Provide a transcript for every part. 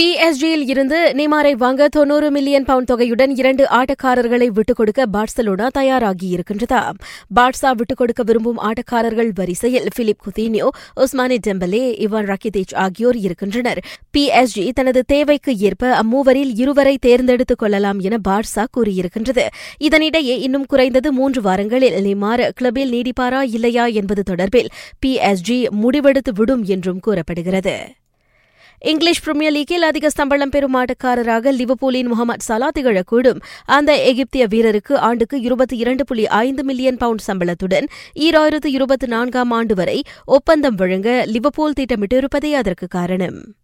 பிஎஸ்ஜியில் இருந்து நெய்மாரை வாங்க தொன்னூறு மில்லியன் பவுண்ட் தொகையுடன் இரண்டு ஆட்டக்காரர்களை விட்டுக் கொடுக்க பார்சலோனா தயாராகியிருக்கின்றதா பார்சா விட்டுக் கொடுக்க விரும்பும் ஆட்டக்காரர்கள் வரிசையில் Philippe Coutinho Ousmane Dembele Ivan Rakitic ஆகியோர் இருக்கின்றனர். பிஎஸ்ஜி தனது தேவைக்கு ஏற்ப அம்மூவரில் இருவரை தேர்ந்தெடுத்துக் கொள்ளலாம் என பார்சா கூறியிருக்கின்றது. இதனிடையே இன்னும் குறைந்தது மூன்று வாரங்களில் நெய்மார் கிளப்பில் நீடிப்பாரா இல்லையா என்பது தொடர்பில் பிஎஸ்ஜி முடிவெடுத்து விடும் என்றும் கூறப்படுகிறது. இங்கிலீஷ் பிரீமியர் லீக்கில் அதிக சம்பளம் பெறும் ஆட்டக்காரராக லிவபூலின் முகமது சலா திகழக்கூடும். அந்த எகிப்திய வீரருக்கு ஆண்டுக்கு இருபத்தி இரண்டு புள்ளி ஐந்து மில்லியன் பவுண்ட் சம்பளத்துடன் ஈராயிரத்து இருபத்தி நான்காம் ஆண்டு வரை ஒப்பந்தம் வழங்க லிவபூல் திட்டமிட்டிருப்பதே அதற்கு காரணம்.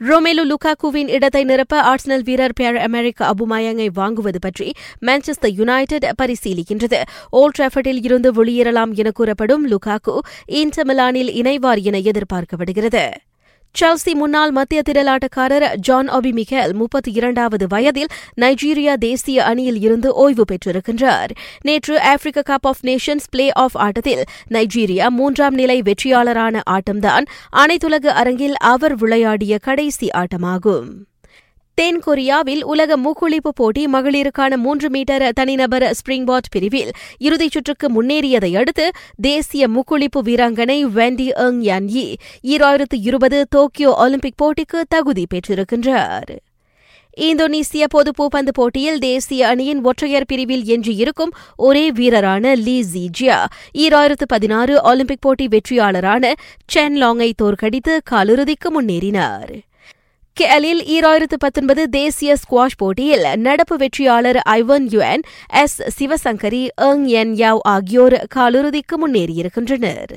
ரோமேலு லுகாக்குவின் இடத்தை நிரப்ப ஆர்சனல் வீரர் பேர் அமெரிக்க அபுமயங்கை வாங்குவது பற்றி மான்செஸ்டர் யுனைடெட் பரிசீலிக்கின்றது. ஓல்ட் ட்ராஃபர்டில் இருந்து வெளியேறலாம் என கூறப்படும் லுகாக்கு இன்டர் மிலானில் இணைவார் என எதிர்பார்க்கப்படுகிறது. செல்சி முன்னாள் மத்திய திரளாட்டக்காரர் ஜான் ஒபி மிகேல் முப்பத்தி இரண்டாவது வயதில் நைஜீரியா தேசிய அணியில் இருந்து ஓய்வு பெற்றிருக்கின்றார். நேற்று ஆப்பிரிக்க cup of nations play off ஆட்டத்தில் நைஜீரியா மூன்றாம் நிலை வெற்றியாளரான ஆட்டம்தான் அனைத்துலக அரங்கில் அவர் விளையாடிய கடைசி ஆட்டமாகும். தென் கொரியாவில் உலக மூக்குளிப்பு போட்டி மகளிருக்கான மூன்று மீட்டர் தனிநபர் ஸ்பிரிங் பாட் பிரிவில் இறுதிச் சுற்றுக்கு முன்னேறியதை அடுத்து தேசிய முக்குளிப்பு வீராங்கனை வெண்டி எங் யான் யி ஈராயிரத்து இருபது டோக்கியோ ஒலிம்பிக் போட்டிக்கு தகுதி பெற்றிருக்கின்றார். இந்தோனேசிய பொது பூப்பந்து போட்டியில் தேசிய அணியின் ஒற்றையர் பிரிவில் எஞ்சியிருக்கும் ஒரே வீரரான லீ ஜீஜியா ஈராயிரத்து பதினாறு ஒலிம்பிக் போட்டி வெற்றியாளரான சென் லாங்கை தோற்கடித்து காலிறுதிக்கு முன்னேறினார். கேலில் ஈராயிரத்து பத்தொன்பது தேசிய ஸ்குவாஷ் போட்டியில் நடப்பு வெற்றியாளர் ஐவன் யுஎன் எஸ் சிவசங்கரி எங் என் யாவ் ஆகியோர் காலிறுதிக்கு முன்னேறியிருக்கின்றனர்.